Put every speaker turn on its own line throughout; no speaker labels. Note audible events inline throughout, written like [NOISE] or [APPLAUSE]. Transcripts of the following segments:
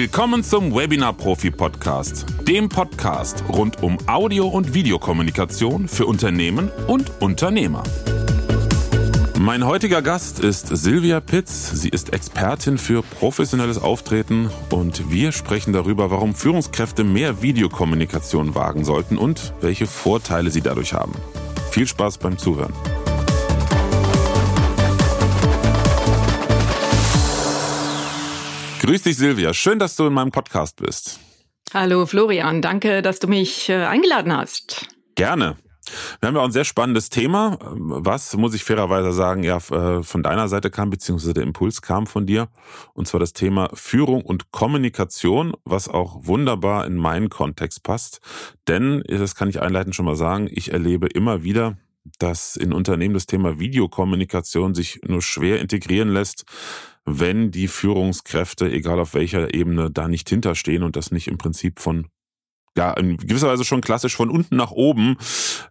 Willkommen zum Webinar Profi Podcast, dem Podcast rund um Audio- und Videokommunikation für Unternehmen und Unternehmer. Mein heutiger Gast ist Silvia Pitz. Sie ist Expertin für professionelles Auftreten und wir sprechen darüber, warum Führungskräfte mehr Videokommunikation wagen sollten und welche Vorteile sie dadurch haben. Viel Spaß beim Zuhören. Grüß dich, Silvia. Schön, dass du in meinem Podcast bist.
Hallo, Florian. Danke, dass du mich äh, eingeladen hast.
Gerne. Wir haben ja auch ein sehr spannendes Thema, was, muss ich fairerweise sagen, ja äh, von deiner Seite kam, beziehungsweise der Impuls kam von dir. Und zwar das Thema Führung und Kommunikation, was auch wunderbar in meinen Kontext passt. Denn, das kann ich einleitend schon mal sagen, ich erlebe immer wieder, dass in Unternehmen das Thema Videokommunikation sich nur schwer integrieren lässt, wenn die Führungskräfte, egal auf welcher Ebene, da nicht hinterstehen und das nicht im Prinzip von ja, in gewisser Weise schon klassisch von unten nach oben,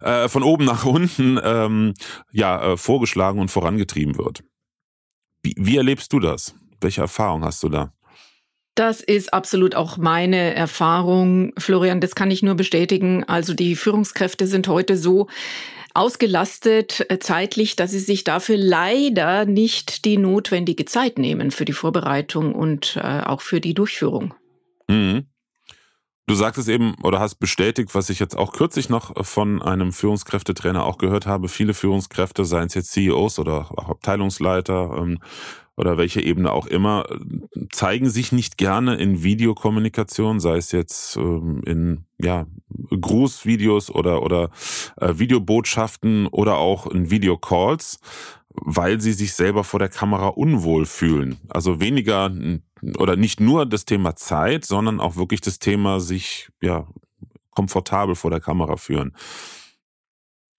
äh, von oben nach unten, ähm, ja, äh, vorgeschlagen und vorangetrieben wird. Wie, wie erlebst du das? Welche Erfahrung hast du da?
Das ist absolut auch meine Erfahrung, Florian. Das kann ich nur bestätigen. Also die Führungskräfte sind heute so, ausgelastet äh, zeitlich, dass sie sich dafür leider nicht die notwendige Zeit nehmen für die Vorbereitung und äh, auch für die Durchführung.
Mhm. Du sagtest eben oder hast bestätigt, was ich jetzt auch kürzlich noch von einem Führungskräftetrainer auch gehört habe. Viele Führungskräfte, seien es jetzt CEOs oder auch Abteilungsleiter, ähm, oder welche Ebene auch immer, zeigen sich nicht gerne in Videokommunikation, sei es jetzt ähm, in ja, Grußvideos oder, oder äh, Videobotschaften oder auch in Videocalls, weil sie sich selber vor der Kamera unwohl fühlen. Also weniger oder nicht nur das Thema Zeit, sondern auch wirklich das Thema sich ja komfortabel vor der Kamera führen.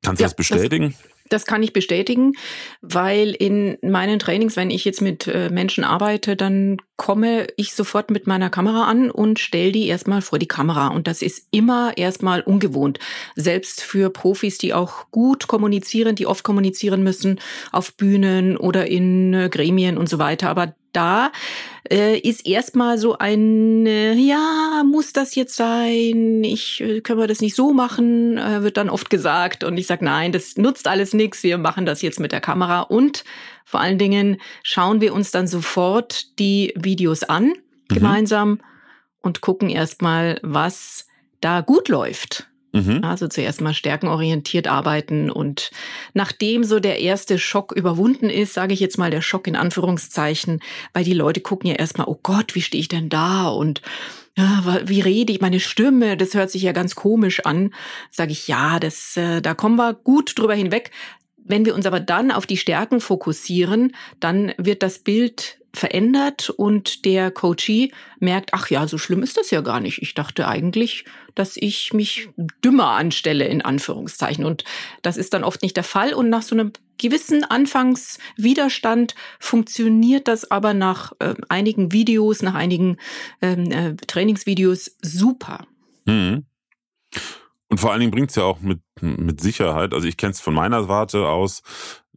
Kannst du ja, das bestätigen?
Das das kann ich bestätigen, weil in meinen Trainings, wenn ich jetzt mit äh, Menschen arbeite, dann komme ich sofort mit meiner Kamera an und stelle die erstmal vor die Kamera. Und das ist immer erstmal ungewohnt. Selbst für Profis, die auch gut kommunizieren, die oft kommunizieren müssen auf Bühnen oder in äh, Gremien und so weiter. Aber da äh, ist erstmal so ein, äh, ja, muss das jetzt sein? Ich äh, können wir das nicht so machen, äh, wird dann oft gesagt. Und ich sage, nein, das nutzt alles nichts. Wir machen das jetzt mit der Kamera. Und vor allen Dingen schauen wir uns dann sofort die Videos an, mhm. gemeinsam, und gucken erstmal, was da gut läuft. Mhm. Also zuerst mal stärkenorientiert arbeiten und nachdem so der erste Schock überwunden ist, sage ich jetzt mal der Schock in Anführungszeichen, weil die Leute gucken ja erstmal, oh Gott, wie stehe ich denn da und wie rede ich, meine Stimme, das hört sich ja ganz komisch an, sage ich, ja, das, äh, da kommen wir gut drüber hinweg. Wenn wir uns aber dann auf die Stärken fokussieren, dann wird das Bild verändert und der Coachee merkt, ach ja, so schlimm ist das ja gar nicht. Ich dachte eigentlich, dass ich mich dümmer anstelle, in Anführungszeichen. Und das ist dann oft nicht der Fall. Und nach so einem gewissen Anfangswiderstand funktioniert das aber nach äh, einigen Videos, nach einigen ähm, äh, Trainingsvideos super.
Mhm. Und vor allen Dingen bringt es ja auch mit, mit Sicherheit, also ich kenne es von meiner Warte aus,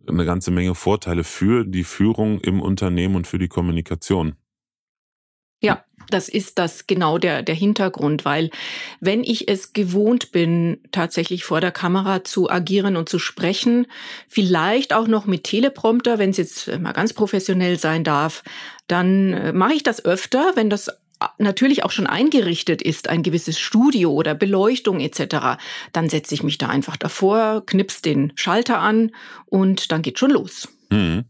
eine ganze Menge Vorteile für die Führung im Unternehmen und für die Kommunikation.
Ja, das ist das genau der, der Hintergrund, weil wenn ich es gewohnt bin, tatsächlich vor der Kamera zu agieren und zu sprechen, vielleicht auch noch mit Teleprompter, wenn es jetzt mal ganz professionell sein darf, dann äh, mache ich das öfter, wenn das natürlich auch schon eingerichtet ist, ein gewisses Studio oder Beleuchtung etc., dann setze ich mich da einfach davor, knips den Schalter an und dann geht schon los. Mhm.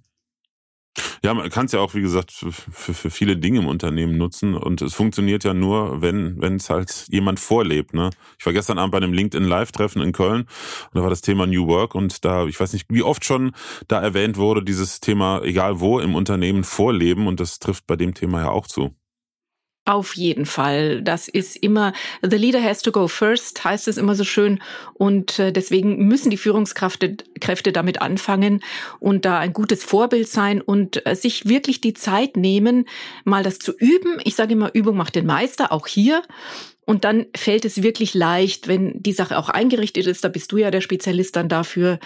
Ja, man kann es ja auch, wie gesagt, für, für, viele Dinge im Unternehmen nutzen und es funktioniert ja nur, wenn es halt jemand vorlebt. Ne? Ich war gestern Abend bei einem LinkedIn Live-Treffen in Köln und da war das Thema New Work und da, ich weiß nicht, wie oft schon da erwähnt wurde, dieses Thema, egal wo im Unternehmen vorleben und das trifft bei dem Thema ja auch zu.
Auf jeden Fall. Das ist immer, the leader has to go first, heißt es immer so schön. Und äh, deswegen müssen die Führungskräfte Kräfte damit anfangen und da ein gutes Vorbild sein und äh, sich wirklich die Zeit nehmen, mal das zu üben. Ich sage immer, Übung macht den Meister, auch hier. Und dann fällt es wirklich leicht, wenn die Sache auch eingerichtet ist, da bist du ja der Spezialist dann dafür,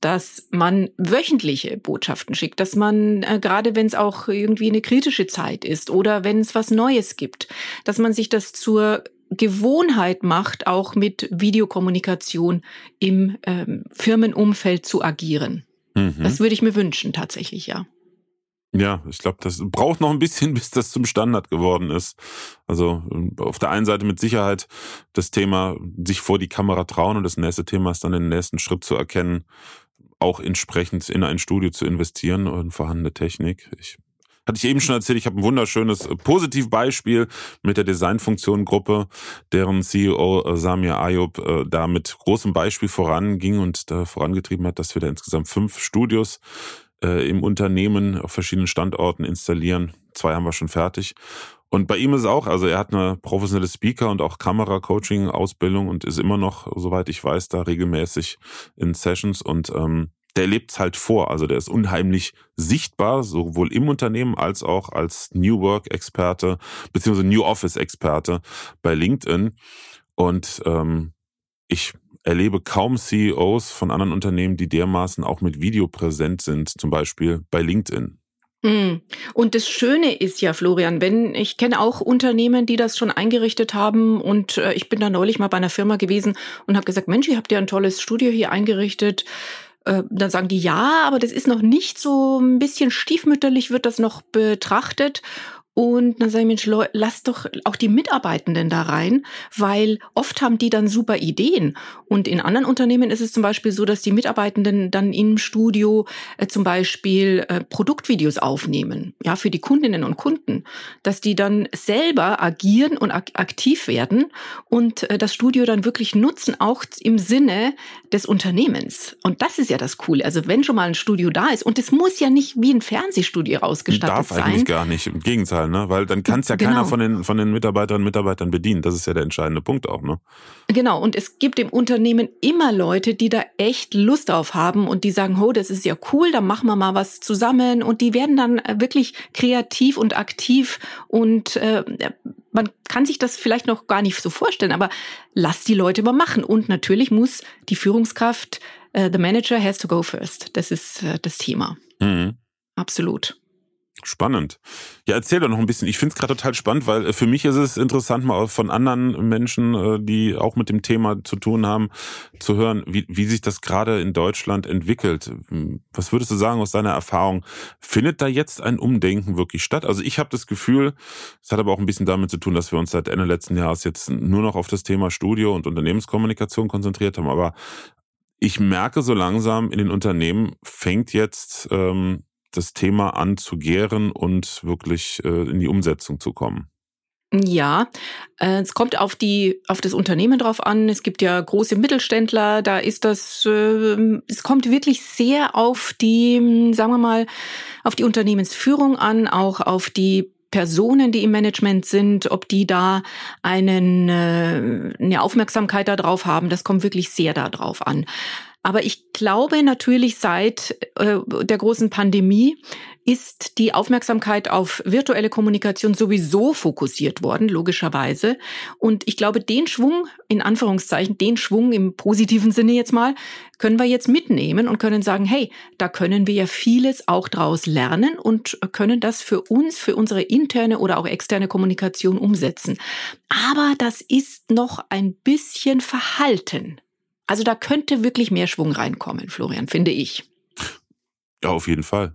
dass man wöchentliche Botschaften schickt, dass man, äh, gerade wenn es auch irgendwie eine kritische Zeit ist oder wenn es was Neues gibt, dass man sich das zur Gewohnheit macht, auch mit Videokommunikation im ähm, Firmenumfeld zu agieren. Mhm. Das würde ich mir wünschen, tatsächlich, ja.
Ja, ich glaube, das braucht noch ein bisschen, [LAUGHS] bis das zum Standard geworden ist. Also auf der einen Seite mit Sicherheit das Thema sich vor die Kamera trauen und das nächste Thema ist dann den nächsten Schritt zu erkennen, auch entsprechend in ein Studio zu investieren und vorhandene Technik. Ich hatte ich eben schon erzählt, ich habe ein wunderschönes äh, Positivbeispiel mit der Designfunktion-Gruppe, deren CEO äh, Samir Ayub äh, da mit großem Beispiel voranging und da vorangetrieben hat, dass wir da insgesamt fünf Studios äh, im Unternehmen auf verschiedenen Standorten installieren. Zwei haben wir schon fertig. Und bei ihm ist auch, also er hat eine professionelle Speaker und auch Kamera-Coaching-Ausbildung und ist immer noch, soweit ich weiß, da regelmäßig in Sessions und ähm, der lebt's halt vor. Also der ist unheimlich sichtbar, sowohl im Unternehmen als auch als New Work-Experte beziehungsweise New Office-Experte bei LinkedIn. Und ähm, ich erlebe kaum CEOs von anderen Unternehmen, die dermaßen auch mit Video präsent sind, zum Beispiel bei LinkedIn.
Hm. Und das Schöne ist ja, Florian, wenn ich kenne auch Unternehmen, die das schon eingerichtet haben und äh, ich bin da neulich mal bei einer Firma gewesen und habe gesagt, Mensch, ihr habt ja ein tolles Studio hier eingerichtet. Äh, dann sagen die ja, aber das ist noch nicht so ein bisschen stiefmütterlich wird das noch betrachtet. Und dann sage ich, Mensch, lass doch auch die Mitarbeitenden da rein, weil oft haben die dann super Ideen. Und in anderen Unternehmen ist es zum Beispiel so, dass die Mitarbeitenden dann im Studio äh, zum Beispiel äh, Produktvideos aufnehmen, ja, für die Kundinnen und Kunden, dass die dann selber agieren und ak aktiv werden und äh, das Studio dann wirklich nutzen, auch im Sinne des Unternehmens. Und das ist ja das Coole. Also wenn schon mal ein Studio da ist, und es muss ja nicht wie ein Fernsehstudio ausgestattet
Darf
sein.
Darf eigentlich gar nicht, im Gegenteil. Vorteil, ne? Weil dann kann es ja genau. keiner von den, von den Mitarbeiterinnen und Mitarbeitern bedienen. Das ist ja der entscheidende Punkt auch, ne?
Genau. Und es gibt im Unternehmen immer Leute, die da echt Lust drauf haben und die sagen, oh, das ist ja cool, da machen wir mal was zusammen. Und die werden dann äh, wirklich kreativ und aktiv und äh, man kann sich das vielleicht noch gar nicht so vorstellen, aber lass die Leute mal machen. Und natürlich muss die Führungskraft, äh, the manager has to go first. Das ist äh, das Thema. Mhm. Absolut.
Spannend. Ja, erzähl doch noch ein bisschen. Ich finde es gerade total spannend, weil äh, für mich ist es interessant, mal von anderen Menschen, äh, die auch mit dem Thema zu tun haben, zu hören, wie, wie sich das gerade in Deutschland entwickelt. Was würdest du sagen aus deiner Erfahrung? Findet da jetzt ein Umdenken wirklich statt? Also ich habe das Gefühl, es hat aber auch ein bisschen damit zu tun, dass wir uns seit Ende letzten Jahres jetzt nur noch auf das Thema Studio und Unternehmenskommunikation konzentriert haben. Aber ich merke so langsam in den Unternehmen fängt jetzt ähm, das Thema anzugären und wirklich äh, in die Umsetzung zu kommen?
Ja, äh, es kommt auf die auf das Unternehmen drauf an. Es gibt ja große Mittelständler, da ist das äh, es kommt wirklich sehr auf die sagen wir mal auf die Unternehmensführung an, auch auf die Personen, die im Management sind, ob die da einen äh, eine Aufmerksamkeit darauf haben, das kommt wirklich sehr darauf an. Aber ich glaube natürlich seit äh, der großen Pandemie ist die Aufmerksamkeit auf virtuelle Kommunikation sowieso fokussiert worden, logischerweise. Und ich glaube, den Schwung, in Anführungszeichen, den Schwung im positiven Sinne jetzt mal, können wir jetzt mitnehmen und können sagen, hey, da können wir ja vieles auch draus lernen und können das für uns, für unsere interne oder auch externe Kommunikation umsetzen. Aber das ist noch ein bisschen verhalten. Also da könnte wirklich mehr Schwung reinkommen, Florian, finde ich.
Ja, auf jeden Fall.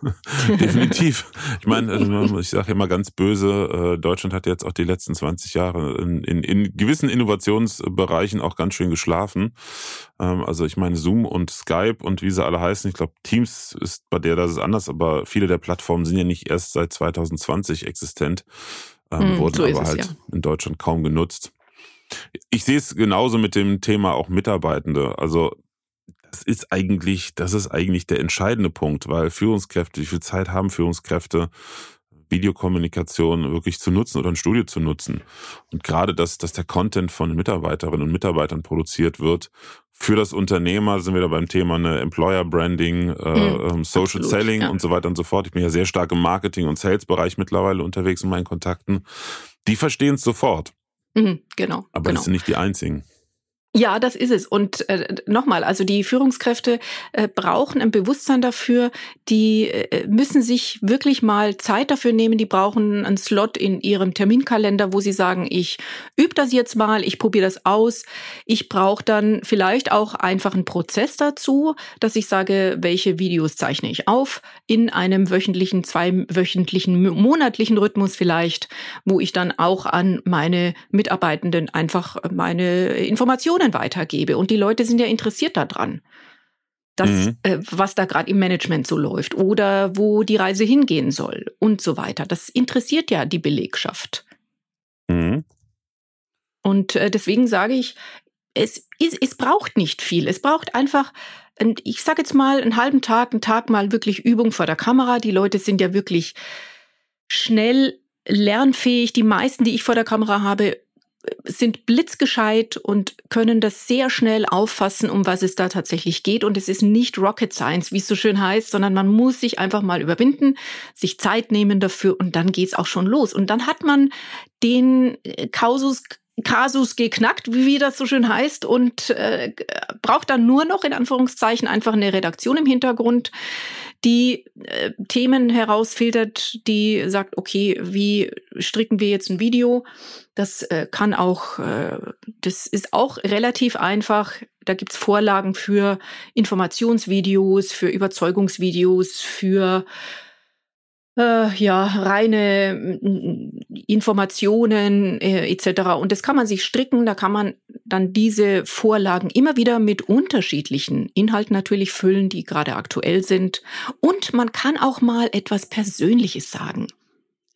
[LAUGHS] Definitiv. Ich meine, also ich sage immer ganz böse, äh, Deutschland hat jetzt auch die letzten 20 Jahre in, in, in gewissen Innovationsbereichen auch ganz schön geschlafen. Ähm, also ich meine, Zoom und Skype und wie sie alle heißen, ich glaube, Teams ist bei der das ist anders, aber viele der Plattformen sind ja nicht erst seit 2020 existent, ähm, hm, wurden so aber halt ja. in Deutschland kaum genutzt. Ich sehe es genauso mit dem Thema auch Mitarbeitende. Also das ist eigentlich, das ist eigentlich der entscheidende Punkt, weil Führungskräfte, wie viel Zeit haben Führungskräfte, Videokommunikation wirklich zu nutzen oder ein Studio zu nutzen. Und gerade das, dass der Content von Mitarbeiterinnen und Mitarbeitern produziert wird, für das Unternehmer sind wir da beim Thema eine Employer Branding, äh, mhm, Social absolut, Selling ja. und so weiter und so fort. Ich bin ja sehr stark im Marketing- und Sales-Bereich mittlerweile unterwegs in meinen Kontakten. Die verstehen es sofort.
Mhm, genau.
Aber
genau.
das sind nicht die einzigen.
Ja, das ist es. Und äh, nochmal, also die Führungskräfte äh, brauchen ein Bewusstsein dafür, die äh, müssen sich wirklich mal Zeit dafür nehmen, die brauchen einen Slot in ihrem Terminkalender, wo sie sagen, ich übe das jetzt mal, ich probiere das aus. Ich brauche dann vielleicht auch einfach einen Prozess dazu, dass ich sage, welche Videos zeichne ich auf in einem wöchentlichen, zweiwöchentlichen, monatlichen Rhythmus vielleicht, wo ich dann auch an meine Mitarbeitenden einfach meine Informationen Informationen weitergebe. Und die Leute sind ja interessiert daran, dass, mhm. äh, was da gerade im Management so läuft oder wo die Reise hingehen soll und so weiter. Das interessiert ja die Belegschaft. Mhm. Und äh, deswegen sage ich, es, es, es braucht nicht viel. Es braucht einfach, ich sage jetzt mal, einen halben Tag, einen Tag mal wirklich Übung vor der Kamera. Die Leute sind ja wirklich schnell lernfähig. Die meisten, die ich vor der Kamera habe, sind blitzgescheit und können das sehr schnell auffassen, um was es da tatsächlich geht. Und es ist nicht Rocket Science, wie es so schön heißt, sondern man muss sich einfach mal überwinden, sich Zeit nehmen dafür und dann geht's auch schon los. Und dann hat man den Kausus Kasus geknackt, wie das so schön heißt, und äh, braucht dann nur noch in Anführungszeichen einfach eine Redaktion im Hintergrund, die äh, Themen herausfiltert, die sagt, okay, wie stricken wir jetzt ein Video? Das äh, kann auch, äh, das ist auch relativ einfach. Da gibt's Vorlagen für Informationsvideos, für Überzeugungsvideos, für äh, ja, reine Informationen äh, etc. Und das kann man sich stricken, da kann man dann diese Vorlagen immer wieder mit unterschiedlichen Inhalten natürlich füllen, die gerade aktuell sind. Und man kann auch mal etwas Persönliches sagen.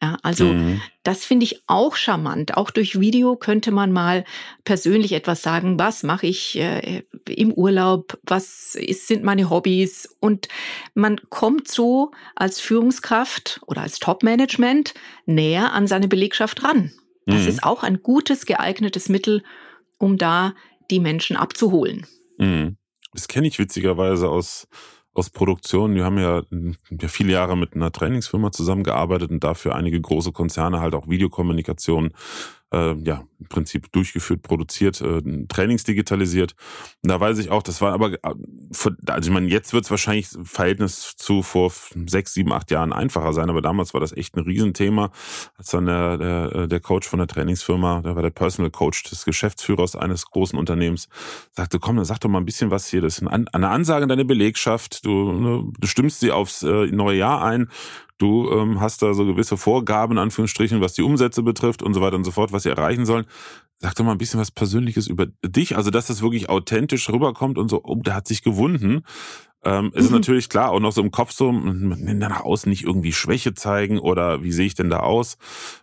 Ja, also mhm. das finde ich auch charmant. Auch durch Video könnte man mal persönlich etwas sagen. Was mache ich äh, im Urlaub? Was ist, sind meine Hobbys? Und man kommt so als Führungskraft oder als Top-Management näher an seine Belegschaft ran. Das mhm. ist auch ein gutes, geeignetes Mittel, um da die Menschen abzuholen.
Mhm. Das kenne ich witzigerweise aus aus Produktion. Wir haben ja, ja viele Jahre mit einer Trainingsfirma zusammengearbeitet und dafür einige große Konzerne halt auch Videokommunikation äh, ja, im Prinzip durchgeführt, produziert, äh, Trainings digitalisiert. Und da weiß ich auch, das war aber, äh, also ich meine, jetzt wird es wahrscheinlich im Verhältnis zu vor sechs, sieben, acht Jahren einfacher sein, aber damals war das echt ein Riesenthema, als dann der, der, äh, der Coach von der Trainingsfirma, der war der Personal Coach des Geschäftsführers eines großen Unternehmens, sagte, komm, dann sag doch mal ein bisschen was hier, das ist eine Ansage an deine Belegschaft, du, ne, du stimmst sie aufs äh, neue Jahr ein, Du ähm, hast da so gewisse Vorgaben, in Anführungsstrichen, was die Umsätze betrifft und so weiter und so fort, was sie erreichen sollen. Sag doch mal ein bisschen was Persönliches über dich, also dass das wirklich authentisch rüberkommt und so, oh, der hat sich gewunden. Ähm, ist mhm. natürlich klar, auch noch so im Kopf so, nach außen nicht irgendwie Schwäche zeigen oder wie sehe ich denn da aus?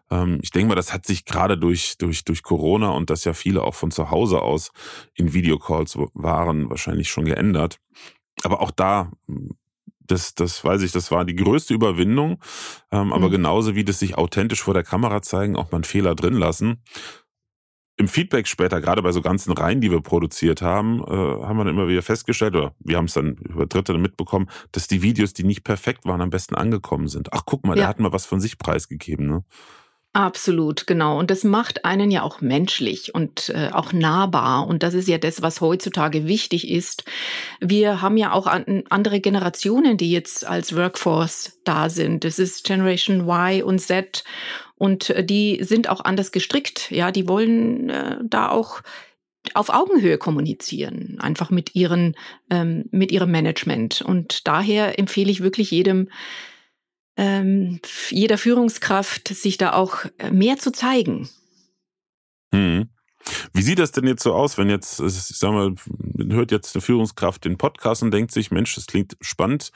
Ähm, ich denke mal, das hat sich gerade durch, durch, durch Corona und dass ja viele auch von zu Hause aus in Videocalls waren, wahrscheinlich schon geändert. Aber auch da das, das weiß ich, das war die größte Überwindung. Ähm, mhm. Aber genauso wie das sich authentisch vor der Kamera zeigen, auch mal einen Fehler drin lassen. Im Feedback später, gerade bei so ganzen Reihen, die wir produziert haben, äh, haben wir dann immer wieder festgestellt, oder wir haben es dann über Dritte mitbekommen, dass die Videos, die nicht perfekt waren, am besten angekommen sind. Ach, guck mal, ja. der hat mal was von sich preisgegeben. Ne?
Absolut, genau. Und das macht einen ja auch menschlich und äh, auch nahbar. Und das ist ja das, was heutzutage wichtig ist. Wir haben ja auch an, andere Generationen, die jetzt als Workforce da sind. Das ist Generation Y und Z. Und äh, die sind auch anders gestrickt. Ja, die wollen äh, da auch auf Augenhöhe kommunizieren, einfach mit ihren, ähm, mit ihrem Management. Und daher empfehle ich wirklich jedem, ähm, jeder Führungskraft, sich da auch äh, mehr zu zeigen.
Hm. Wie sieht das denn jetzt so aus, wenn jetzt, ich sag mal, hört jetzt eine Führungskraft den Podcast und denkt sich, Mensch, das klingt spannend.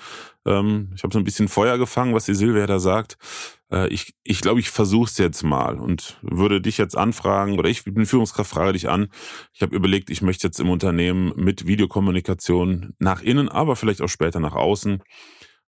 Ähm, ich habe so ein bisschen Feuer gefangen, was die Silvia da sagt. Äh, ich glaube, ich, glaub, ich versuche es jetzt mal und würde dich jetzt anfragen, oder ich bin Führungskraft, frage dich an. Ich habe überlegt, ich möchte jetzt im Unternehmen mit Videokommunikation nach innen, aber vielleicht auch später nach außen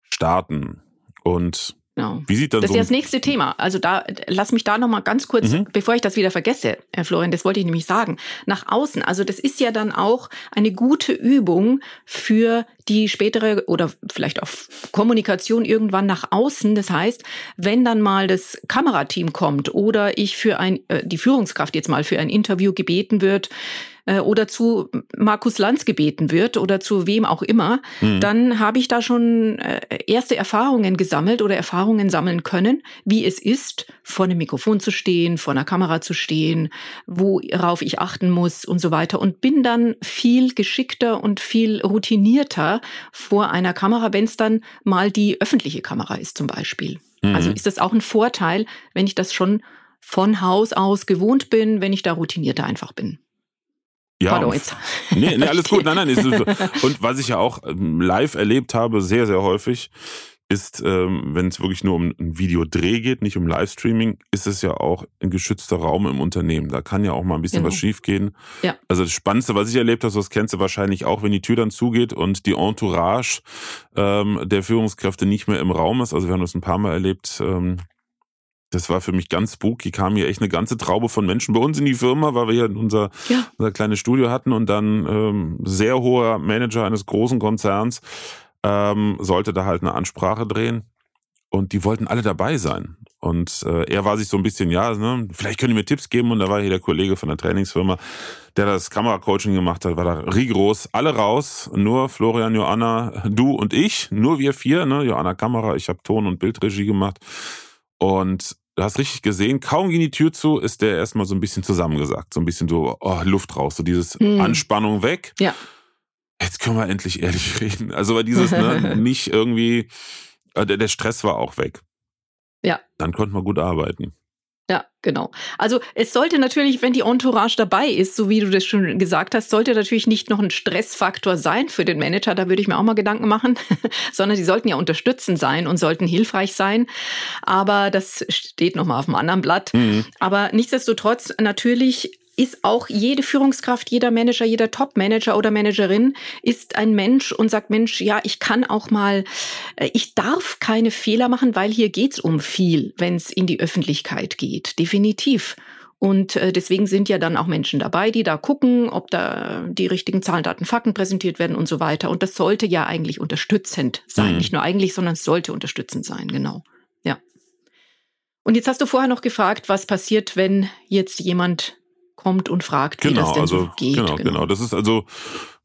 starten. Und
Genau. Wie sieht dann das so ist ja das nächste Thema. Also da lass mich da noch mal ganz kurz, mhm. bevor ich das wieder vergesse, Herr Florian, das wollte ich nämlich sagen, nach außen. Also das ist ja dann auch eine gute Übung für die spätere oder vielleicht auch Kommunikation irgendwann nach außen. Das heißt, wenn dann mal das Kamerateam kommt oder ich für ein äh, die Führungskraft jetzt mal für ein Interview gebeten wird, äh, oder zu Markus Lanz gebeten wird oder zu wem auch immer, mhm. dann habe ich da schon äh, erste Erfahrungen gesammelt oder Erfahrungen sammeln können, wie es ist, vor einem Mikrofon zu stehen, vor einer Kamera zu stehen, worauf ich achten muss und so weiter und bin dann viel geschickter und viel routinierter vor einer Kamera, wenn es dann mal die öffentliche Kamera ist zum Beispiel. Mhm. Also ist das auch ein Vorteil, wenn ich das schon von Haus aus gewohnt bin, wenn ich da routinierter einfach bin.
Ja, Pardon, jetzt. [LAUGHS] Nee, nee, alles gut. Nein, nein. Ist. [LAUGHS] Und was ich ja auch ähm, live erlebt habe, sehr, sehr häufig, ist, ähm, wenn es wirklich nur um ein Videodreh geht, nicht um Livestreaming, ist es ja auch ein geschützter Raum im Unternehmen. Da kann ja auch mal ein bisschen genau. was schiefgehen. Ja. Also das Spannendste, was ich erlebt habe, das kennst du wahrscheinlich auch, wenn die Tür dann zugeht und die Entourage ähm, der Führungskräfte nicht mehr im Raum ist. Also wir haben das ein paar Mal erlebt. Ähm, das war für mich ganz spooky, kam hier echt eine ganze Traube von Menschen bei uns in die Firma, weil wir hier unser, ja. unser kleines Studio hatten und dann ähm, sehr hoher Manager eines großen Konzerns ähm, sollte da halt eine Ansprache drehen und die wollten alle dabei sein. Und äh, er war sich so ein bisschen, ja, ne, vielleicht können die mir Tipps geben. Und da war hier der Kollege von der Trainingsfirma, der das Kameracoaching gemacht hat, war da rigoros. Alle raus, nur Florian, Joanna, du und ich, nur wir vier, ne? Joanna Kamera, ich habe Ton- und Bildregie gemacht. Und du hast richtig gesehen, kaum ging die Tür zu, ist der erstmal so ein bisschen zusammengesagt. So ein bisschen so, oh, Luft raus, so dieses mhm. Anspannung weg. Ja. Jetzt können wir endlich ehrlich [LAUGHS] reden. Also war dieses, ne, [LAUGHS] nicht irgendwie, äh, der, der Stress war auch weg. Ja. Dann konnten wir gut arbeiten.
Ja, genau. Also es sollte natürlich, wenn die Entourage dabei ist, so wie du das schon gesagt hast, sollte natürlich nicht noch ein Stressfaktor sein für den Manager, da würde ich mir auch mal Gedanken machen, [LAUGHS] sondern sie sollten ja unterstützend sein und sollten hilfreich sein. Aber das steht nochmal auf einem anderen Blatt. Mhm. Aber nichtsdestotrotz natürlich ist auch jede Führungskraft, jeder Manager, jeder Top-Manager oder Managerin ist ein Mensch und sagt, Mensch, ja, ich kann auch mal, äh, ich darf keine Fehler machen, weil hier geht's um viel, wenn es in die Öffentlichkeit geht. Definitiv. Und äh, deswegen sind ja dann auch Menschen dabei, die da gucken, ob da die richtigen Zahlen, Daten, Fakten präsentiert werden und so weiter. Und das sollte ja eigentlich unterstützend sein. Mhm. Nicht nur eigentlich, sondern es sollte unterstützend sein, genau. Ja. Und jetzt hast du vorher noch gefragt, was passiert, wenn jetzt jemand kommt und fragt,
genau,
wie das denn
also,
so geht.
Genau, genau, genau. Das ist also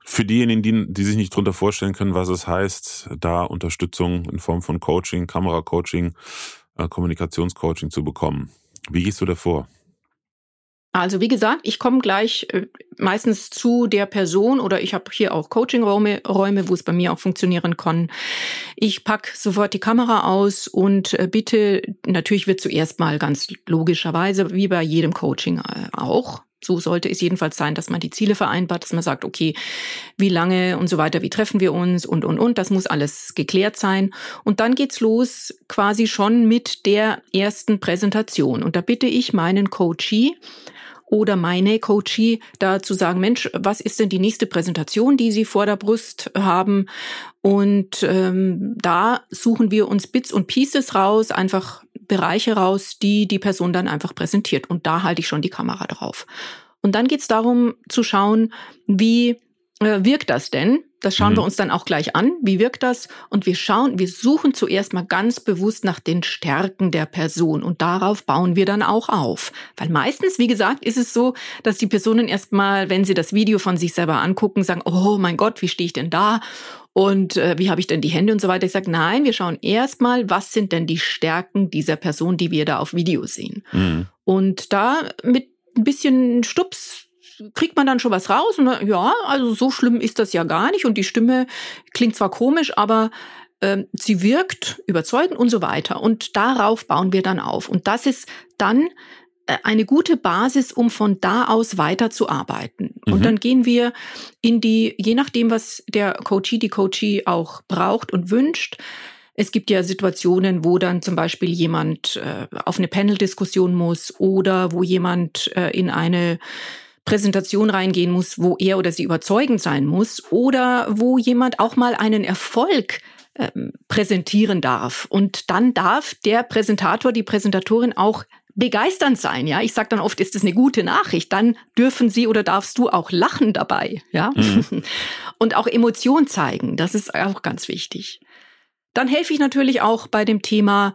für diejenigen, die, die sich nicht drunter vorstellen können, was es heißt, da Unterstützung in Form von Coaching, Kameracoaching, äh, Kommunikationscoaching zu bekommen. Wie gehst du davor?
Also wie gesagt, ich komme gleich äh, meistens zu der Person oder ich habe hier auch Coachingräume, Räume, wo es bei mir auch funktionieren kann. Ich pack sofort die Kamera aus und äh, bitte, natürlich wird zuerst mal ganz logischerweise, wie bei jedem Coaching äh, auch, so sollte es jedenfalls sein, dass man die Ziele vereinbart, dass man sagt, okay, wie lange und so weiter, wie treffen wir uns und, und, und. Das muss alles geklärt sein. Und dann geht's los quasi schon mit der ersten Präsentation. Und da bitte ich meinen Coachee, oder meine Coachie da zu sagen, Mensch, was ist denn die nächste Präsentation, die Sie vor der Brust haben? Und ähm, da suchen wir uns Bits und Pieces raus, einfach Bereiche raus, die die Person dann einfach präsentiert. Und da halte ich schon die Kamera drauf. Und dann geht es darum zu schauen, wie äh, wirkt das denn? Das schauen mhm. wir uns dann auch gleich an. Wie wirkt das? Und wir schauen, wir suchen zuerst mal ganz bewusst nach den Stärken der Person und darauf bauen wir dann auch auf. Weil meistens, wie gesagt, ist es so, dass die Personen erstmal, wenn sie das Video von sich selber angucken, sagen, oh mein Gott, wie stehe ich denn da? Und äh, wie habe ich denn die Hände und so weiter? Ich sage, nein, wir schauen erstmal, was sind denn die Stärken dieser Person, die wir da auf Video sehen. Mhm. Und da mit ein bisschen Stups kriegt man dann schon was raus und ja, also so schlimm ist das ja gar nicht und die Stimme klingt zwar komisch, aber äh, sie wirkt überzeugend und so weiter und darauf bauen wir dann auf und das ist dann äh, eine gute Basis, um von da aus weiter zu arbeiten. Mhm. Und dann gehen wir in die, je nachdem, was der Coachee, die Coachee auch braucht und wünscht. Es gibt ja Situationen, wo dann zum Beispiel jemand äh, auf eine Panel-Diskussion muss oder wo jemand äh, in eine Präsentation reingehen muss, wo er oder sie überzeugend sein muss oder wo jemand auch mal einen Erfolg ähm, präsentieren darf. Und dann darf der Präsentator, die Präsentatorin auch begeisternd sein, ja. Ich sage dann oft, ist das eine gute Nachricht? Dann dürfen sie oder darfst du auch lachen dabei, ja. Mhm. [LAUGHS] Und auch Emotion zeigen, das ist auch ganz wichtig. Dann helfe ich natürlich auch bei dem Thema,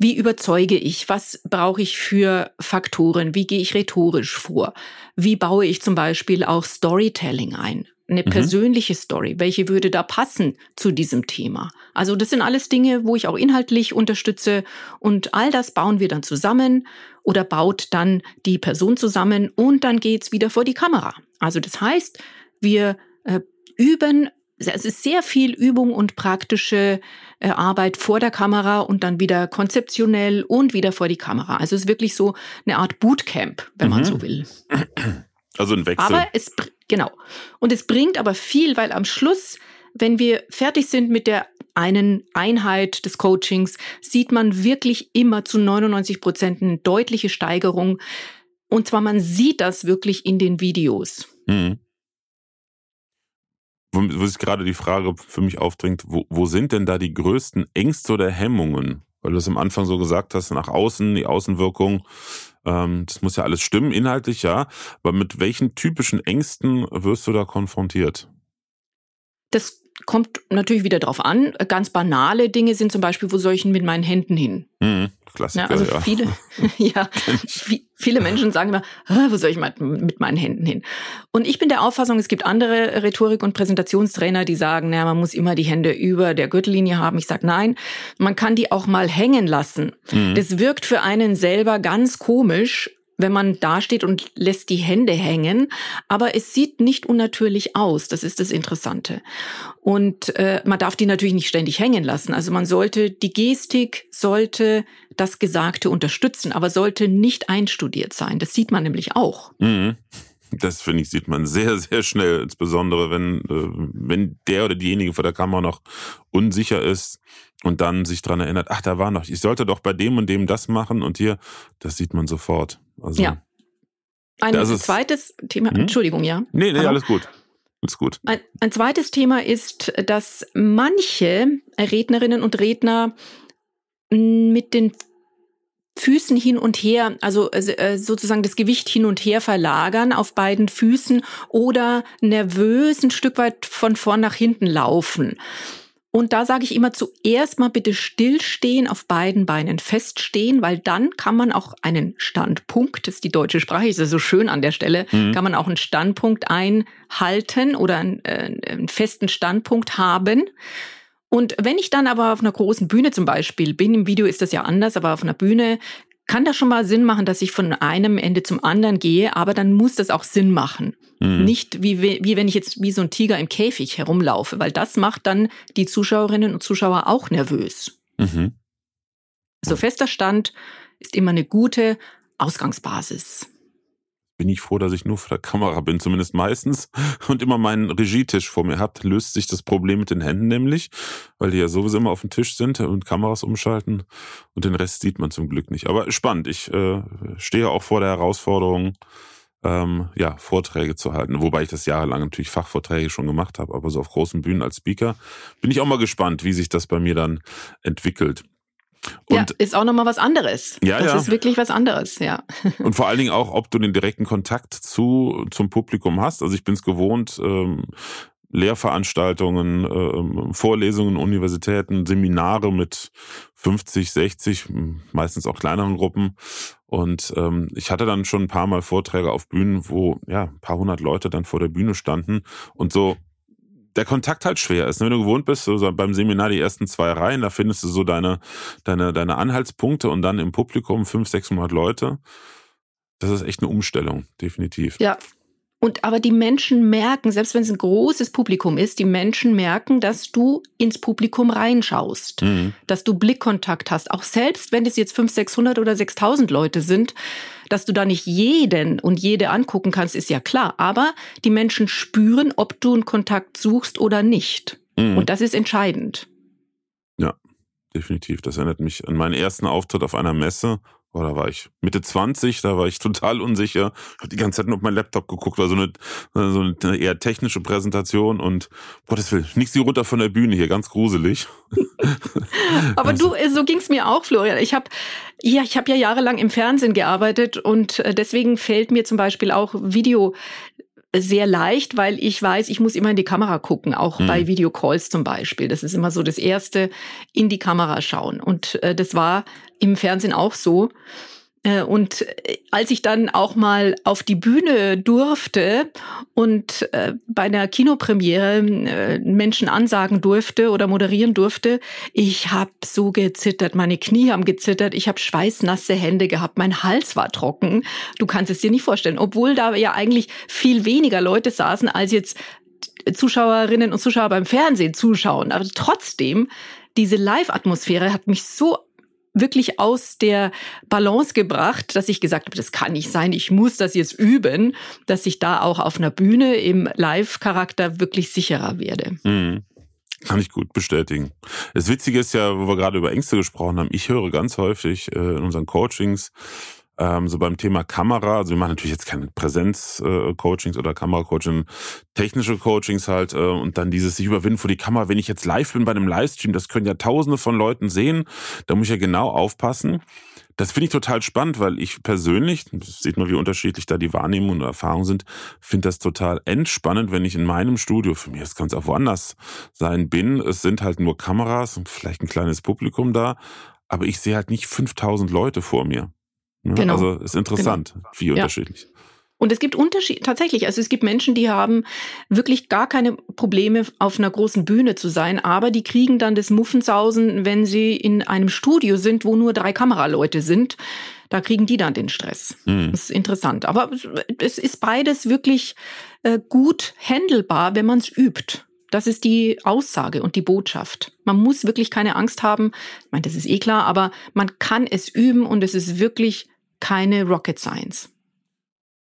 wie überzeuge ich, was brauche ich für Faktoren, wie gehe ich rhetorisch vor, wie baue ich zum Beispiel auch Storytelling ein eine mhm. persönliche Story, welche würde da passen zu diesem Thema. Also das sind alles Dinge, wo ich auch inhaltlich unterstütze und all das bauen wir dann zusammen oder baut dann die Person zusammen und dann geht's wieder vor die Kamera. Also das heißt, wir äh, üben, es ist sehr viel Übung und praktische äh, Arbeit vor der Kamera und dann wieder konzeptionell und wieder vor die Kamera. Also es ist wirklich so eine Art Bootcamp, wenn mhm. man so will.
Also ein Wechsel.
Aber es, genau. Und es bringt aber viel, weil am Schluss, wenn wir fertig sind mit der einen Einheit des Coachings, sieht man wirklich immer zu 99 Prozent eine deutliche Steigerung. Und zwar, man sieht das wirklich in den Videos. Mhm.
Wo sich gerade die Frage für mich aufdringt, wo, wo sind denn da die größten Ängste oder Hemmungen? Weil du es am Anfang so gesagt hast, nach außen, die Außenwirkung, ähm, das muss ja alles stimmen, inhaltlich ja. Aber mit welchen typischen Ängsten wirst du da konfrontiert?
Das kommt natürlich wieder drauf an. Ganz banale Dinge sind zum Beispiel, wo soll ich mit meinen Händen hin?
Mhm. Klassiker,
ja, also ja. viele, [LAUGHS] [LAUGHS] ja, viele Menschen sagen immer, wo soll ich mit meinen Händen hin? Und ich bin der Auffassung, es gibt andere Rhetorik- und Präsentationstrainer, die sagen, naja, man muss immer die Hände über der Gürtellinie haben. Ich sage, nein, man kann die auch mal hängen lassen. Mhm. Das wirkt für einen selber ganz komisch, wenn man dasteht und lässt die Hände hängen, aber es sieht nicht unnatürlich aus. Das ist das Interessante. Und äh, man darf die natürlich nicht ständig hängen lassen. Also man sollte die Gestik sollte das Gesagte unterstützen, aber sollte nicht einstudiert sein. Das sieht man nämlich auch.
Mhm. Das finde ich, sieht man sehr, sehr schnell, insbesondere wenn, äh, wenn der oder diejenige vor der Kamera noch unsicher ist und dann sich dran erinnert, ach, da war noch, ich sollte doch bei dem und dem das machen und hier, das sieht man sofort.
Also, ja. Ein zweites Thema, hm? Entschuldigung, ja.
Nee, nee, Hallo? alles gut. Alles gut.
Ein, ein zweites Thema ist, dass manche Rednerinnen und Redner mit den Füßen hin und her, also äh, sozusagen das Gewicht hin und her verlagern auf beiden Füßen oder nervös ein Stück weit von vorn nach hinten laufen. Und da sage ich immer zuerst mal bitte stillstehen, auf beiden Beinen feststehen, weil dann kann man auch einen Standpunkt, das ist die deutsche Sprache, ist ja so schön an der Stelle, mhm. kann man auch einen Standpunkt einhalten oder einen, äh, einen festen Standpunkt haben. Und wenn ich dann aber auf einer großen Bühne zum Beispiel bin, im Video ist das ja anders, aber auf einer Bühne kann das schon mal Sinn machen, dass ich von einem Ende zum anderen gehe, aber dann muss das auch Sinn machen. Mhm. Nicht wie, wie wenn ich jetzt wie so ein Tiger im Käfig herumlaufe, weil das macht dann die Zuschauerinnen und Zuschauer auch nervös. Mhm. So fester Stand ist immer eine gute Ausgangsbasis
bin ich froh, dass ich nur vor der Kamera bin, zumindest meistens, und immer meinen Regietisch vor mir habt, löst sich das Problem mit den Händen nämlich, weil die ja sowieso immer auf dem Tisch sind und Kameras umschalten und den Rest sieht man zum Glück nicht. Aber spannend, ich äh, stehe auch vor der Herausforderung, ähm, ja, Vorträge zu halten, wobei ich das jahrelang natürlich Fachvorträge schon gemacht habe, aber so auf großen Bühnen als Speaker bin ich auch mal gespannt, wie sich das bei mir dann entwickelt.
Und ja, ist auch nochmal was anderes. Ja, das ja. ist wirklich was anderes, ja. [LAUGHS]
Und vor allen Dingen auch, ob du den direkten Kontakt zu, zum Publikum hast. Also ich bin es gewohnt, ähm, Lehrveranstaltungen, ähm, Vorlesungen, Universitäten, Seminare mit 50, 60, meistens auch kleineren Gruppen. Und ähm, ich hatte dann schon ein paar Mal Vorträge auf Bühnen, wo ja ein paar hundert Leute dann vor der Bühne standen und so der Kontakt halt schwer ist. Wenn du gewohnt bist, so beim Seminar die ersten zwei Reihen, da findest du so deine, deine, deine Anhaltspunkte und dann im Publikum fünf, sechshundert Leute. Das ist echt eine Umstellung, definitiv.
Ja, und aber die Menschen merken, selbst wenn es ein großes Publikum ist, die Menschen merken, dass du ins Publikum reinschaust, mhm. dass du Blickkontakt hast. Auch selbst wenn es jetzt 500, 600 oder 6000 Leute sind, dass du da nicht jeden und jede angucken kannst, ist ja klar. Aber die Menschen spüren, ob du einen Kontakt suchst oder nicht. Mhm. Und das ist entscheidend.
Ja, definitiv. Das erinnert mich an meinen ersten Auftritt auf einer Messe oder war ich Mitte 20, da war ich total unsicher. Ich habe die ganze Zeit nur auf meinen Laptop geguckt, war so eine, so eine eher technische Präsentation und Gottes Willen, nichts die runter von der Bühne hier, ganz gruselig. [LAUGHS]
Aber du, äh, so ging's mir auch, Florian. Ich habe ja, ich habe ja jahrelang im Fernsehen gearbeitet und äh, deswegen fällt mir zum Beispiel auch Video sehr leicht, weil ich weiß, ich muss immer in die Kamera gucken, auch mhm. bei Videocalls zum Beispiel. Das ist immer so das Erste, in die Kamera schauen. Und äh, das war im Fernsehen auch so. Äh, und äh, als ich dann auch mal auf die Bühne durfte und äh, bei einer Kinopremiere Menschen ansagen durfte oder moderieren durfte, ich habe so gezittert, meine Knie haben gezittert, ich habe schweißnasse Hände gehabt, mein Hals war trocken. Du kannst es dir nicht vorstellen, obwohl da ja eigentlich viel weniger Leute saßen, als jetzt Zuschauerinnen und Zuschauer beim Fernsehen zuschauen. Aber trotzdem, diese Live-Atmosphäre hat mich so wirklich aus der Balance gebracht, dass ich gesagt habe, das kann nicht sein, ich muss das jetzt üben, dass ich da auch auf einer Bühne im Live-Charakter wirklich sicherer werde. Mhm.
Kann ich gut bestätigen. Das Witzige ist ja, wo wir gerade über Ängste gesprochen haben, ich höre ganz häufig äh, in unseren Coachings, ähm, so beim Thema Kamera, also wir machen natürlich jetzt keine Präsenz-Coachings oder Kamera-Coaching, technische Coachings halt äh, und dann dieses sich überwinden vor die Kamera. Wenn ich jetzt live bin bei einem Livestream, das können ja tausende von Leuten sehen, da muss ich ja genau aufpassen. Das finde ich total spannend, weil ich persönlich, sieht man, wie unterschiedlich da die Wahrnehmung und Erfahrungen sind, finde das total entspannend, wenn ich in meinem Studio, für mich, kann es auch woanders sein, bin. Es sind halt nur Kameras und vielleicht ein kleines Publikum da, aber ich sehe halt nicht 5000 Leute vor mir. Ne? Genau. Also ist interessant, genau. wie unterschiedlich. Ja.
Und es gibt Unterschiede, tatsächlich, also es gibt Menschen, die haben wirklich gar keine Probleme, auf einer großen Bühne zu sein, aber die kriegen dann das Muffensausen, wenn sie in einem Studio sind, wo nur drei Kameraleute sind. Da kriegen die dann den Stress. Mhm. Das ist interessant. Aber es ist beides wirklich äh, gut handelbar, wenn man es übt. Das ist die Aussage und die Botschaft. Man muss wirklich keine Angst haben. Ich meine, das ist eh klar, aber man kann es üben und es ist wirklich keine Rocket Science.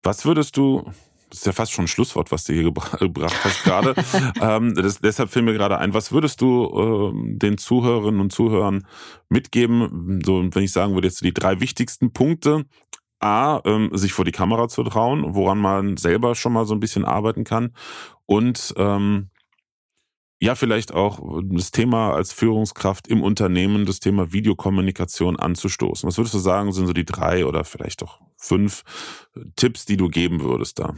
Was würdest du, das ist ja fast schon ein Schlusswort, was du hier [LAUGHS] gebracht hast gerade, [LAUGHS] ähm, das, deshalb fiel mir gerade ein, was würdest du äh, den Zuhörerinnen und Zuhörern mitgeben, so wenn ich sagen würde, jetzt die drei wichtigsten Punkte, A, ähm, sich vor die Kamera zu trauen, woran man selber schon mal so ein bisschen arbeiten kann. Und ähm, ja, vielleicht auch das Thema als Führungskraft im Unternehmen, das Thema Videokommunikation anzustoßen. Was würdest du sagen, sind so die drei oder vielleicht auch fünf Tipps, die du geben würdest da?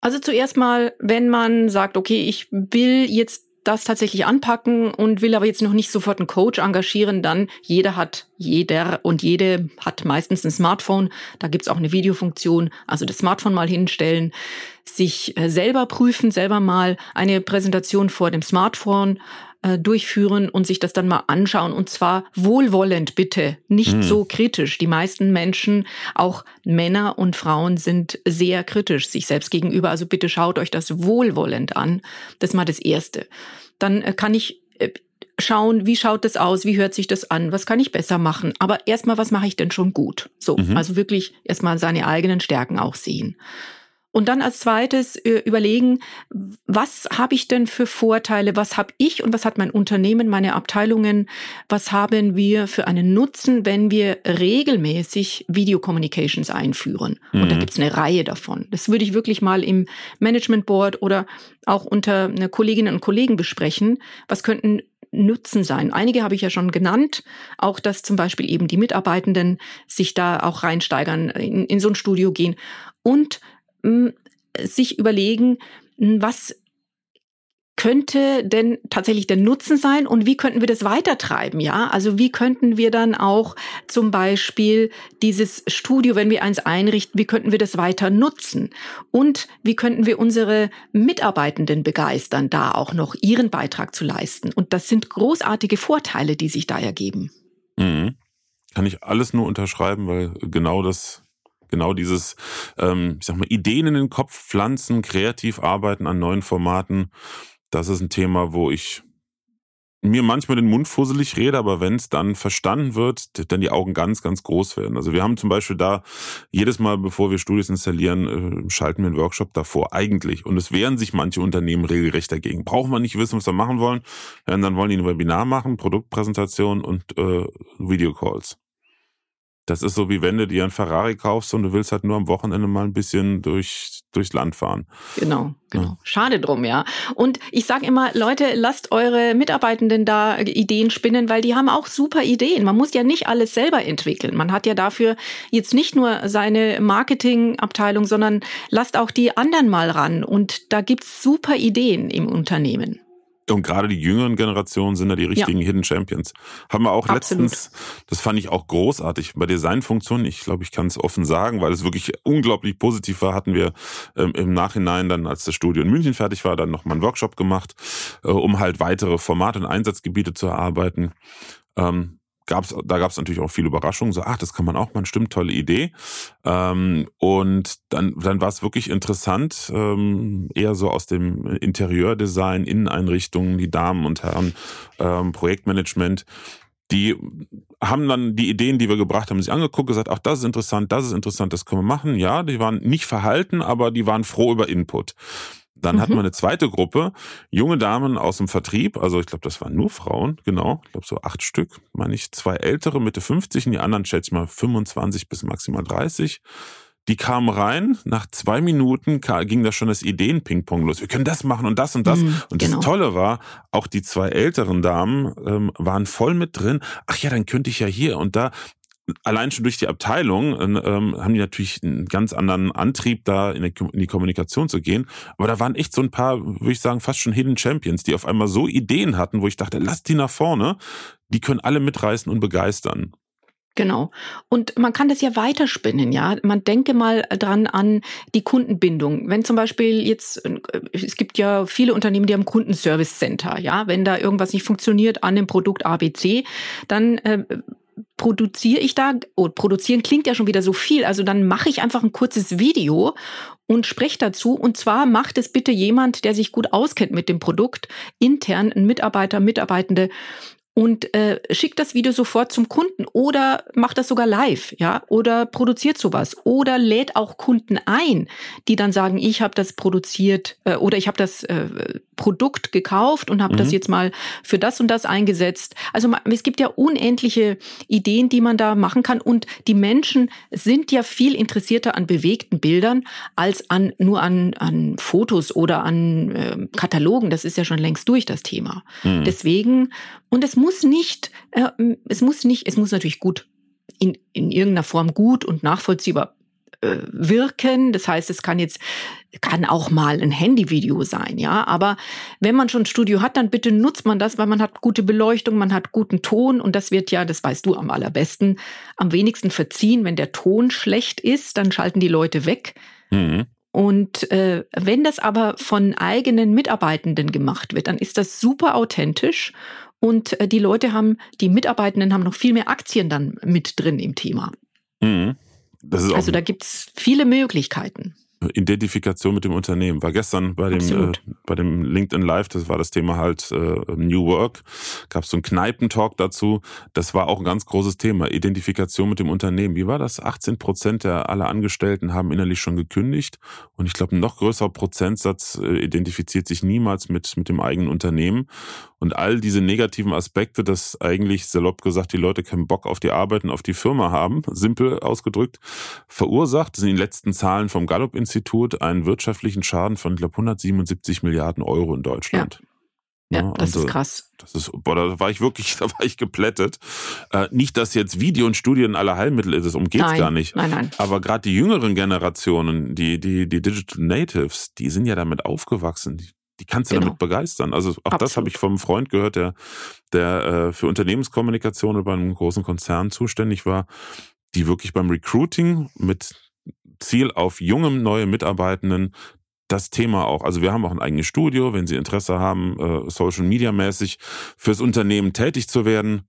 Also zuerst mal, wenn man sagt, okay, ich will jetzt das tatsächlich anpacken und will aber jetzt noch nicht sofort einen Coach engagieren, dann jeder hat, jeder und jede hat meistens ein Smartphone. Da gibt's auch eine Videofunktion. Also das Smartphone mal hinstellen, sich äh, selber prüfen, selber mal eine Präsentation vor dem Smartphone äh, durchführen und sich das dann mal anschauen. Und zwar wohlwollend bitte, nicht mhm. so kritisch. Die meisten Menschen, auch Männer und Frauen, sind sehr kritisch sich selbst gegenüber. Also bitte schaut euch das wohlwollend an. Das ist mal das Erste. Dann äh, kann ich äh, schauen, wie schaut das aus, wie hört sich das an, was kann ich besser machen. Aber erstmal, was mache ich denn schon gut? So, mhm. also wirklich erstmal seine eigenen Stärken auch sehen. Und dann als zweites äh, überlegen, was habe ich denn für Vorteile, was habe ich und was hat mein Unternehmen, meine Abteilungen, was haben wir für einen Nutzen, wenn wir regelmäßig Videocommunications einführen. Mhm. Und da mhm. gibt es eine Reihe davon. Das würde ich wirklich mal im Management Board oder auch unter Kolleginnen und Kollegen besprechen. Was könnten Nutzen sein. Einige habe ich ja schon genannt, auch dass zum Beispiel eben die Mitarbeitenden sich da auch reinsteigern, in, in so ein Studio gehen und sich überlegen, was könnte denn tatsächlich der Nutzen sein und wie könnten wir das weitertreiben, ja? Also wie könnten wir dann auch zum Beispiel dieses Studio, wenn wir eins einrichten, wie könnten wir das weiter nutzen? Und wie könnten wir unsere Mitarbeitenden begeistern, da auch noch ihren Beitrag zu leisten? Und das sind großartige Vorteile, die sich da ergeben.
Mhm. Kann ich alles nur unterschreiben, weil genau das genau dieses, ähm, ich sag mal, Ideen in den Kopf pflanzen, kreativ arbeiten an neuen Formaten. Das ist ein Thema, wo ich mir manchmal den Mund fusselig rede, aber wenn es dann verstanden wird, dann die Augen ganz, ganz groß werden. Also wir haben zum Beispiel da jedes Mal, bevor wir Studios installieren, äh, schalten wir einen Workshop davor eigentlich. Und es wehren sich manche Unternehmen regelrecht dagegen. Brauchen wir nicht wissen, was wir machen wollen. Dann wollen die ein Webinar machen, Produktpräsentation und äh, Videocalls. Das ist so wie wenn du dir ein Ferrari kaufst und du willst halt nur am Wochenende mal ein bisschen durch, durchs Land fahren.
Genau, genau. Ja. Schade drum, ja. Und ich sage immer, Leute, lasst eure Mitarbeitenden da Ideen spinnen, weil die haben auch super Ideen. Man muss ja nicht alles selber entwickeln. Man hat ja dafür jetzt nicht nur seine Marketingabteilung, sondern lasst auch die anderen mal ran. Und da gibt's super Ideen im Unternehmen.
Und gerade die jüngeren Generationen sind da die richtigen ja. Hidden Champions. Haben wir auch Absolut. letztens, das fand ich auch großartig, bei Designfunktionen, ich glaube, ich kann es offen sagen, weil es wirklich unglaublich positiv war, hatten wir ähm, im Nachhinein dann, als das Studio in München fertig war, dann nochmal einen Workshop gemacht, äh, um halt weitere Formate und Einsatzgebiete zu erarbeiten. Ähm, gab's, da gab es natürlich auch viele Überraschungen, so, ach, das kann man auch mal, stimmt, tolle Idee. Ähm, und dann, dann war es wirklich interessant, ähm, eher so aus dem Interieurdesign, Inneneinrichtungen, die Damen und Herren, ähm, Projektmanagement, die haben dann die Ideen, die wir gebracht haben, sich angeguckt, gesagt, ach, das ist interessant, das ist interessant, das können wir machen. Ja, die waren nicht verhalten, aber die waren froh über Input. Dann mhm. hatten wir eine zweite Gruppe, junge Damen aus dem Vertrieb, also ich glaube, das waren nur Frauen, genau, ich glaube so acht Stück, meine ich, zwei ältere, Mitte 50 und die anderen schätze ich mal 25 bis maximal 30. Die kamen rein, nach zwei Minuten ging da schon das Ideen-Ping-Pong los. Wir können das machen und das und das. Mhm, und das genau. Tolle war, auch die zwei älteren Damen ähm, waren voll mit drin. Ach ja, dann könnte ich ja hier und da allein schon durch die Abteilung ähm, haben die natürlich einen ganz anderen Antrieb, da in, die Kommunikation zu gehen. Aber da waren echt so ein paar, würde ich sagen, fast schon Hidden Champions, die auf einmal so Ideen hatten, wo ich dachte, lass die nach vorne. Die können alle mitreißen und begeistern.
Genau. Und man kann das ja weiterspinnen, ja. Man denke mal dran an die Kundenbindung. Wenn zum Beispiel jetzt, äh, es gibt ja viele Unternehmen, die haben Kundenservice Center, ja. Wenn da irgendwas nicht funktioniert an dem Produkt ABC, dann äh, produziere ich da, oh, produzieren klingt ja schon wieder so viel, also dann mache ich einfach ein kurzes Video und spreche dazu. Und zwar macht es bitte jemand, der sich gut auskennt mit dem Produkt, intern ein Mitarbeiter, Mitarbeitende und äh, schickt das Video sofort zum Kunden oder macht das sogar live, ja, oder produziert sowas oder lädt auch Kunden ein, die dann sagen, ich habe das produziert äh, oder ich habe das äh, Produkt gekauft und habe mhm. das jetzt mal für das und das eingesetzt. Also es gibt ja unendliche Ideen, die man da machen kann und die Menschen sind ja viel interessierter an bewegten Bildern als an nur an an Fotos oder an äh, Katalogen. Das ist ja schon längst durch das Thema. Mhm. Deswegen und es muss nicht, äh, es muss nicht, es muss natürlich gut in, in irgendeiner Form gut und nachvollziehbar äh, wirken. Das heißt, es kann jetzt, kann auch mal ein Handyvideo sein, ja. Aber wenn man schon ein Studio hat, dann bitte nutzt man das, weil man hat gute Beleuchtung, man hat guten Ton und das wird ja, das weißt du am allerbesten, am wenigsten verziehen. Wenn der Ton schlecht ist, dann schalten die Leute weg. Mhm. Und äh, wenn das aber von eigenen Mitarbeitenden gemacht wird, dann ist das super authentisch und äh, die Leute haben, die Mitarbeitenden haben noch viel mehr Aktien dann mit drin im Thema. Mhm. Also da gibt's viele Möglichkeiten.
Identifikation mit dem Unternehmen. War gestern bei dem, äh, bei dem LinkedIn Live, das war das Thema halt äh, New Work, gab es so einen Kneipentalk dazu. Das war auch ein ganz großes Thema, Identifikation mit dem Unternehmen. Wie war das? 18 Prozent der aller Angestellten haben innerlich schon gekündigt und ich glaube, ein noch größerer Prozentsatz äh, identifiziert sich niemals mit, mit dem eigenen Unternehmen. Und all diese negativen Aspekte, dass eigentlich salopp gesagt die Leute keinen Bock auf die Arbeit und auf die Firma haben, simpel ausgedrückt, verursacht, sind die letzten Zahlen vom Gallup-Institut, einen wirtschaftlichen Schaden von, glaube, 177 Milliarden Euro in Deutschland.
Ja. Ja, das also, ist krass.
Das ist, boah, da war ich wirklich, [LAUGHS] da war ich geplättet. Äh, nicht, dass jetzt Video und Studien aller Heilmittel ist, um geht's
nein,
gar nicht.
Nein, nein.
Aber gerade die jüngeren Generationen, die, die, die Digital Natives, die sind ja damit aufgewachsen. Die, die kannst du genau. damit begeistern. Also auch Absolut. das habe ich vom Freund gehört, der, der äh, für Unternehmenskommunikation bei einem großen Konzern zuständig war, die wirklich beim Recruiting mit Ziel auf jungem neue Mitarbeitenden das Thema auch. Also wir haben auch ein eigenes Studio, wenn Sie Interesse haben, äh, Social Media mäßig fürs Unternehmen tätig zu werden,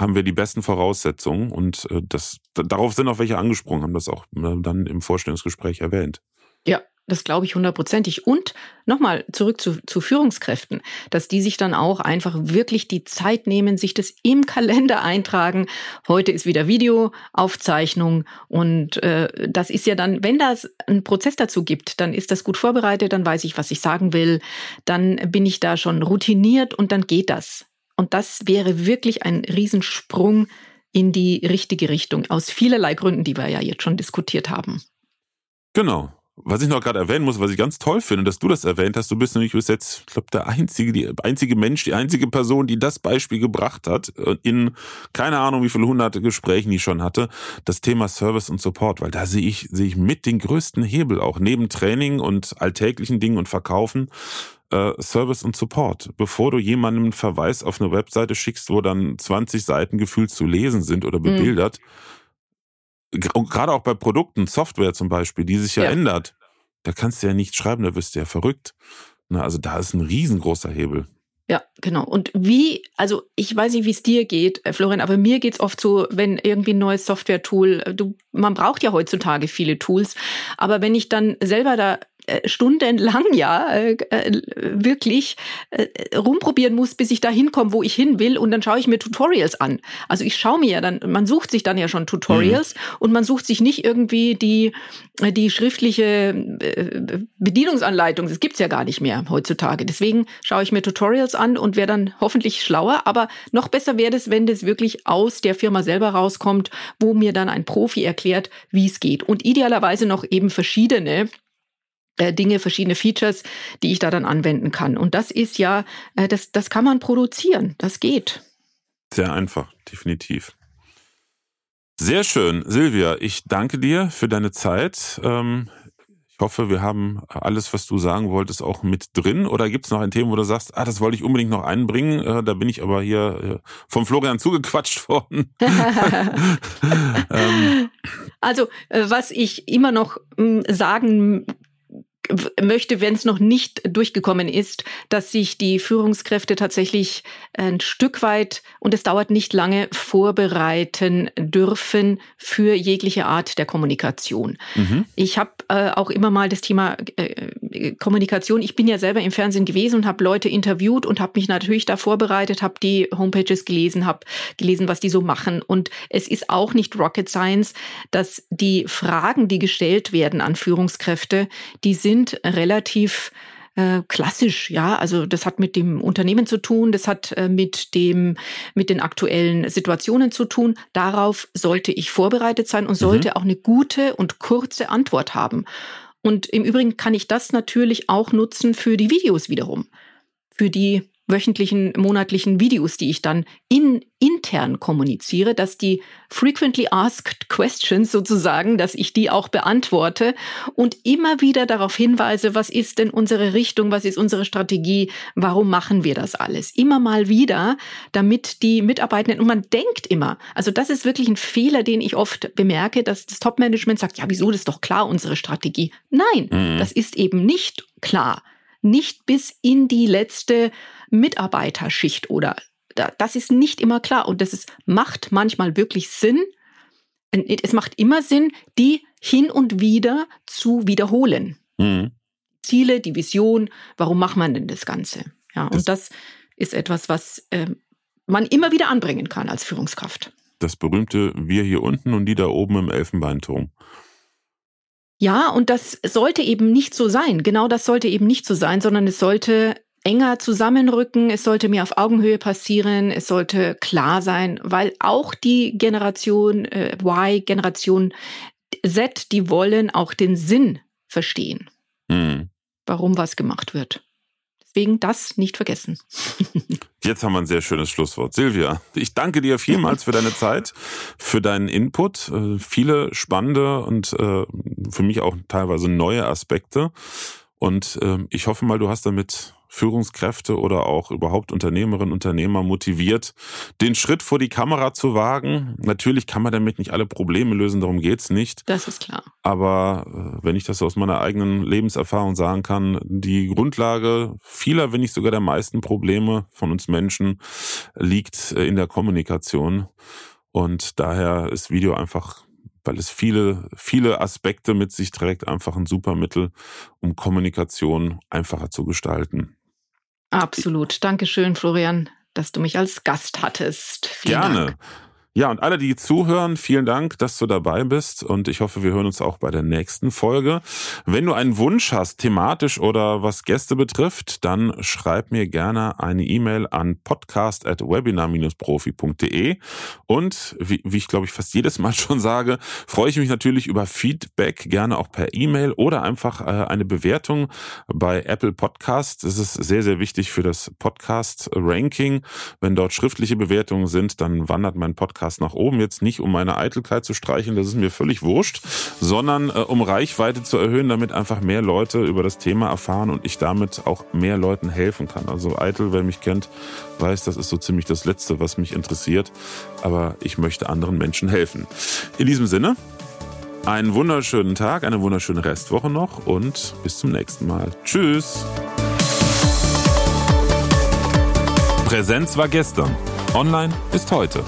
haben wir die besten Voraussetzungen und äh, das darauf sind auch welche angesprungen, haben das auch äh, dann im Vorstellungsgespräch erwähnt.
Ja, das glaube ich hundertprozentig. Und nochmal zurück zu, zu Führungskräften, dass die sich dann auch einfach wirklich die Zeit nehmen, sich das im Kalender eintragen. Heute ist wieder Videoaufzeichnung und äh, das ist ja dann, wenn das einen Prozess dazu gibt, dann ist das gut vorbereitet, dann weiß ich, was ich sagen will, dann bin ich da schon routiniert und dann geht das. Und das wäre wirklich ein Riesensprung in die richtige Richtung, aus vielerlei Gründen, die wir ja jetzt schon diskutiert haben.
Genau. Was ich noch gerade erwähnen muss, was ich ganz toll finde, dass du das erwähnt hast, du bist nämlich bis jetzt, ich glaube, der einzige, die einzige Mensch, die einzige Person, die das Beispiel gebracht hat, äh, in keine Ahnung wie viele hunderte Gesprächen die schon hatte, das Thema Service und Support, weil da sehe ich, sehe ich mit den größten Hebel auch, neben Training und alltäglichen Dingen und Verkaufen, äh, Service und Support. Bevor du jemandem einen Verweis auf eine Webseite schickst, wo dann 20 Seiten gefühlt zu lesen sind oder mhm. bebildert, mhm. Gerade auch bei Produkten, Software zum Beispiel, die sich ja, ja, ändert, da kannst du ja nicht schreiben, da wirst du ja verrückt. Na, also da ist ein riesengroßer Hebel.
Ja, genau. Und wie, also ich weiß nicht, wie es dir geht, äh, Florian, aber mir geht's oft so, wenn irgendwie ein neues Software-Tool, äh, du, man braucht ja heutzutage viele Tools, aber wenn ich dann selber da stundenlang ja äh, äh, wirklich äh, rumprobieren muss, bis ich da hinkomme, wo ich hin will. Und dann schaue ich mir Tutorials an. Also ich schaue mir ja dann, man sucht sich dann ja schon Tutorials mhm. und man sucht sich nicht irgendwie die, die schriftliche äh, Bedienungsanleitung. Das gibt's ja gar nicht mehr heutzutage. Deswegen schaue ich mir Tutorials an und wäre dann hoffentlich schlauer. Aber noch besser wäre es, wenn das wirklich aus der Firma selber rauskommt, wo mir dann ein Profi erklärt, wie es geht. Und idealerweise noch eben verschiedene äh, Dinge, verschiedene Features, die ich da dann anwenden kann. Und das ist ja, äh, das, das kann man produzieren. Das geht.
Sehr einfach, definitiv. Sehr schön. Silvia, ich danke dir für deine Zeit. Ähm, ich hoffe, wir haben alles, was du sagen wolltest, auch mit drin. Oder gibt es noch ein Thema, wo du sagst, ah, das wollte ich unbedingt noch einbringen? Äh, da bin ich aber hier vom Florian zugequatscht worden. [LAUGHS] [LAUGHS]
Ähm. Also, was ich immer noch hm, sagen möchte, wenn es noch nicht durchgekommen ist, dass sich die Führungskräfte tatsächlich ein Stück weit, und es dauert nicht lange, vorbereiten dürfen für jegliche Art der Kommunikation. Mhm. Ich habe äh, auch immer mal das Thema äh, Kommunikation, ich bin ja selber im Fernsehen gewesen und habe Leute interviewt und habe mich natürlich da vorbereitet, habe die Homepages gelesen, habe gelesen, was die so machen. Und es ist auch nicht Rocket Science, dass die Fragen, die gestellt werden an Führungskräfte, die sind relativ äh, klassisch, ja. Also das hat mit dem Unternehmen zu tun, das hat äh, mit dem, mit den aktuellen Situationen zu tun. Darauf sollte ich vorbereitet sein und sollte mhm. auch eine gute und kurze Antwort haben. Und im Übrigen kann ich das natürlich auch nutzen für die Videos wiederum. Für die wöchentlichen, monatlichen Videos, die ich dann in, intern kommuniziere, dass die frequently asked questions sozusagen, dass ich die auch beantworte und immer wieder darauf hinweise, was ist denn unsere Richtung, was ist unsere Strategie, warum machen wir das alles? Immer mal wieder, damit die Mitarbeitenden, und man denkt immer, also das ist wirklich ein Fehler, den ich oft bemerke, dass das Top-Management sagt, ja, wieso, das ist doch klar, unsere Strategie. Nein, mhm. das ist eben nicht klar. Nicht bis in die letzte Mitarbeiterschicht oder das ist nicht immer klar und das ist, macht manchmal wirklich Sinn. Es macht immer Sinn, die hin und wieder zu wiederholen. Mhm. Ziele, die Vision, warum macht man denn das Ganze? Ja, das und das ist etwas, was äh, man immer wieder anbringen kann als Führungskraft.
Das berühmte Wir hier unten und die da oben im Elfenbeinturm.
Ja, und das sollte eben nicht so sein. Genau das sollte eben nicht so sein, sondern es sollte enger zusammenrücken, es sollte mehr auf Augenhöhe passieren, es sollte klar sein, weil auch die Generation äh, Y, Generation Z, die wollen auch den Sinn verstehen, mhm. warum was gemacht wird. Deswegen das nicht vergessen. [LAUGHS]
Jetzt haben wir ein sehr schönes Schlusswort. Silvia, ich danke dir vielmals für deine Zeit, für deinen Input, äh, viele spannende und äh, für mich auch teilweise neue Aspekte. Und ähm, ich hoffe mal, du hast damit Führungskräfte oder auch überhaupt Unternehmerinnen, Unternehmer motiviert, den Schritt vor die Kamera zu wagen. Natürlich kann man damit nicht alle Probleme lösen, darum geht's nicht.
Das ist klar.
Aber äh, wenn ich das aus meiner eigenen Lebenserfahrung sagen kann, die Grundlage vieler, wenn nicht sogar der meisten Probleme von uns Menschen liegt äh, in der Kommunikation. Und daher ist Video einfach weil es viele, viele Aspekte mit sich trägt, einfach ein super Mittel, um Kommunikation einfacher zu gestalten.
Absolut. Dankeschön, Florian, dass du mich als Gast hattest.
Vielen Gerne. Dank. Ja, und alle, die zuhören, vielen Dank, dass du dabei bist und ich hoffe, wir hören uns auch bei der nächsten Folge. Wenn du einen Wunsch hast, thematisch oder was Gäste betrifft, dann schreib mir gerne eine E-Mail an podcast.webinar-profi.de und wie, wie ich glaube ich fast jedes Mal [LAUGHS] schon sage, freue ich mich natürlich über Feedback, gerne auch per E-Mail oder einfach äh, eine Bewertung bei Apple Podcast. Das ist sehr, sehr wichtig für das Podcast-Ranking. Wenn dort schriftliche Bewertungen sind, dann wandert mein Podcast Podcast nach oben. Jetzt nicht, um meine Eitelkeit zu streichen, das ist mir völlig wurscht, sondern äh, um Reichweite zu erhöhen, damit einfach mehr Leute über das Thema erfahren und ich damit auch mehr Leuten helfen kann. Also Eitel, wer mich kennt, weiß, das ist so ziemlich das Letzte, was mich interessiert. Aber ich möchte anderen Menschen helfen. In diesem Sinne, einen wunderschönen Tag, eine wunderschöne Restwoche noch und bis zum nächsten Mal. Tschüss. Präsenz war gestern. Online ist heute.